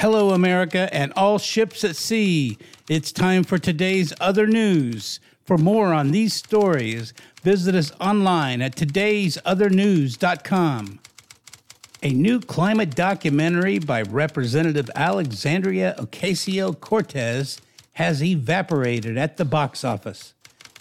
Hello, America, and all ships at sea. It's time for today's other news. For more on these stories, visit us online at today'sothernews.com. A new climate documentary by Representative Alexandria Ocasio Cortez has evaporated at the box office.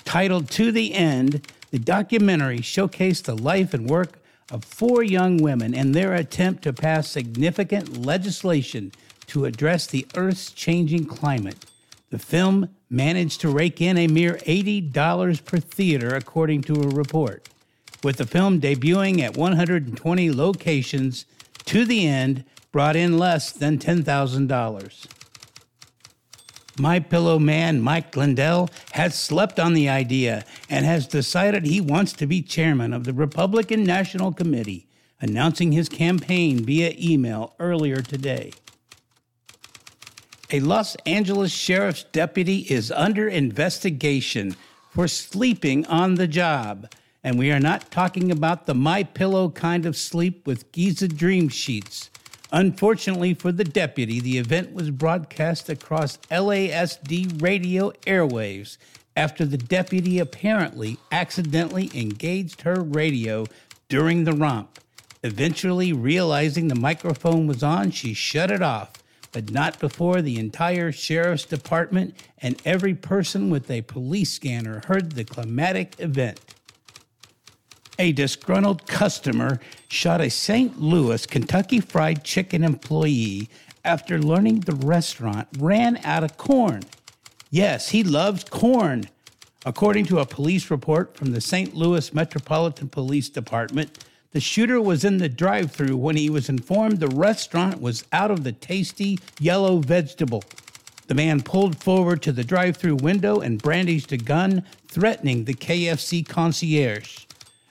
Titled To the End, the documentary showcased the life and work of four young women and their attempt to pass significant legislation to address the Earth's changing climate. The film managed to rake in a mere $80 per theater, according to a report. With the film debuting at 120 locations, to the end brought in less than $10,000. My Pillow man Mike Lindell has slept on the idea and has decided he wants to be chairman of the Republican National Committee, announcing his campaign via email earlier today. A Los Angeles sheriff's deputy is under investigation for sleeping on the job. And we are not talking about the My Pillow kind of sleep with Giza dream sheets. Unfortunately for the deputy, the event was broadcast across LASD radio airwaves after the deputy apparently accidentally engaged her radio during the romp. Eventually, realizing the microphone was on, she shut it off but not before the entire sheriff's department and every person with a police scanner heard the climatic event. A disgruntled customer shot a St. Louis Kentucky Fried Chicken employee after learning the restaurant ran out of corn. Yes, he loves corn. According to a police report from the St. Louis Metropolitan Police Department, the shooter was in the drive through when he was informed the restaurant was out of the tasty yellow vegetable. The man pulled forward to the drive through window and brandished a gun, threatening the KFC concierge.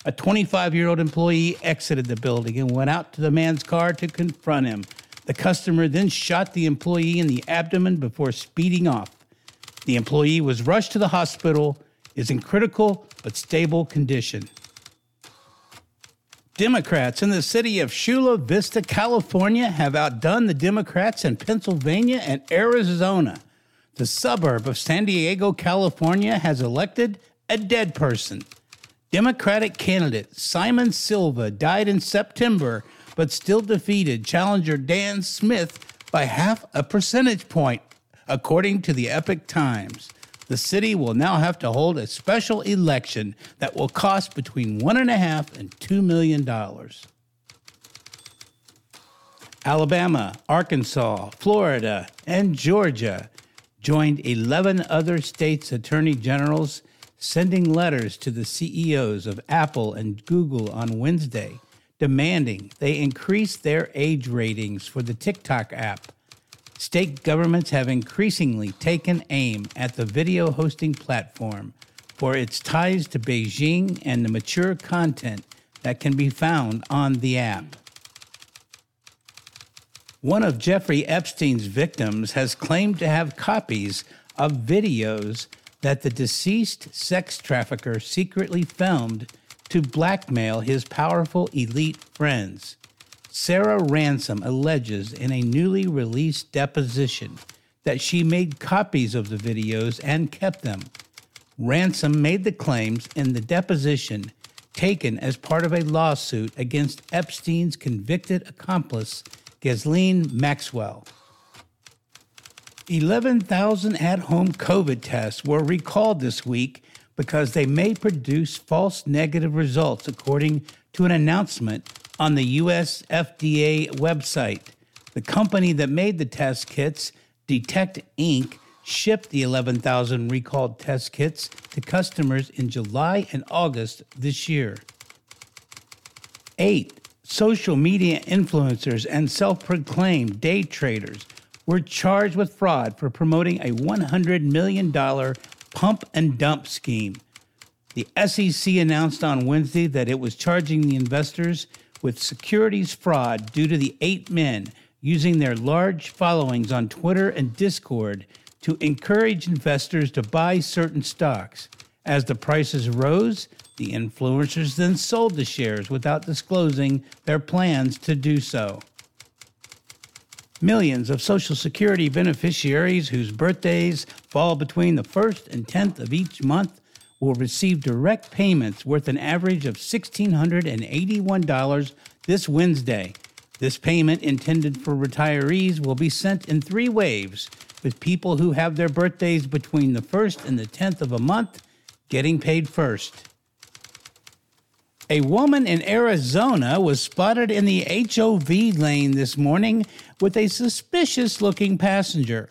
A 25 year old employee exited the building and went out to the man's car to confront him. The customer then shot the employee in the abdomen before speeding off. The employee was rushed to the hospital, is in critical but stable condition. Democrats in the city of Chula Vista, California have outdone the Democrats in Pennsylvania and Arizona. The suburb of San Diego, California has elected a dead person. Democratic candidate Simon Silva died in September, but still defeated challenger Dan Smith by half a percentage point, according to the Epoch Times the city will now have to hold a special election that will cost between one and a half and two million dollars. Alabama, Arkansas, Florida, and Georgia joined 11 other states' attorney generals sending letters to the CEOs of Apple and Google on Wednesday demanding they increase their age ratings for the TikTok app state governments have increasingly taken aim at the video hosting platform for its ties to Beijing and the mature content that can be found on the app. One of Jeffrey Epstein's victims has claimed to have copies of videos that the deceased sex trafficker secretly filmed to blackmail his powerful elite friends. Sarah Ransom alleges in a newly released deposition that she made copies of the videos and kept them. Ransom made the claims in the deposition taken as part of a lawsuit against Epstein's convicted accomplice, Ghislaine Maxwell. 11,000 at home COVID tests were recalled this week because they may produce false negative results, according to an announcement on the US FDA website. The company that made the test kits, Detect Inc., shipped the 11,000 recalled test kits to customers in July and August this year. Eight social media influencers and self proclaimed day traders were charged with fraud for promoting a $100 million pump and dump scheme. The SEC announced on Wednesday that it was charging the investors with securities fraud due to the eight men using their large followings on Twitter and Discord to encourage investors to buy certain stocks. As the prices rose, the influencers then sold the shares without disclosing their plans to do so. Millions of Social Security beneficiaries whose birthdays fall between the 1st and 10th of each month will receive direct payments worth an average of $1,681 this Wednesday. This payment, intended for retirees, will be sent in three waves, with people who have their birthdays between the 1st and the 10th of a month getting paid first. A woman in Arizona was spotted in the HOV lane this morning with a suspicious looking passenger.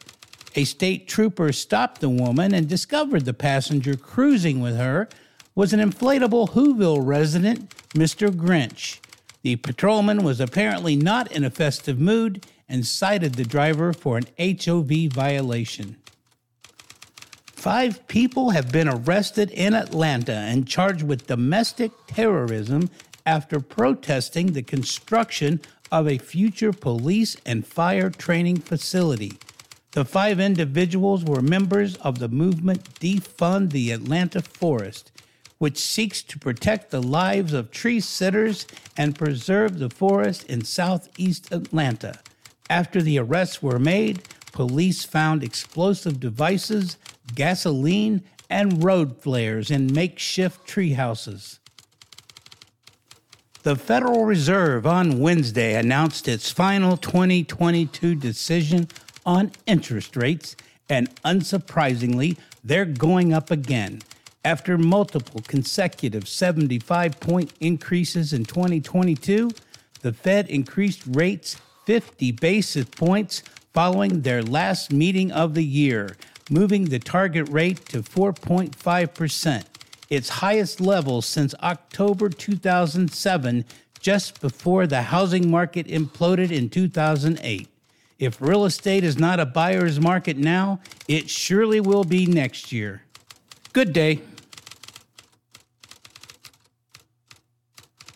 A state trooper stopped the woman and discovered the passenger cruising with her was an inflatable Whoville resident, Mr. Grinch. The patrolman was apparently not in a festive mood and cited the driver for an HOV violation. Five people have been arrested in Atlanta and charged with domestic terrorism after protesting the construction of a future police and fire training facility. The five individuals were members of the movement Defend the Atlanta Forest, which seeks to protect the lives of tree sitters and preserve the forest in southeast Atlanta. After the arrests were made, police found explosive devices gasoline, and road flares in makeshift tree houses. The Federal Reserve on Wednesday announced its final 2022 decision on interest rates, and unsurprisingly, they're going up again. After multiple consecutive 75 point increases in 2022, the Fed increased rates 50 basis points following their last meeting of the year, moving the target rate to 4.5%, its highest level since October 2007, just before the housing market imploded in 2008. If real estate is not a buyer's market now, it surely will be next year. Good day.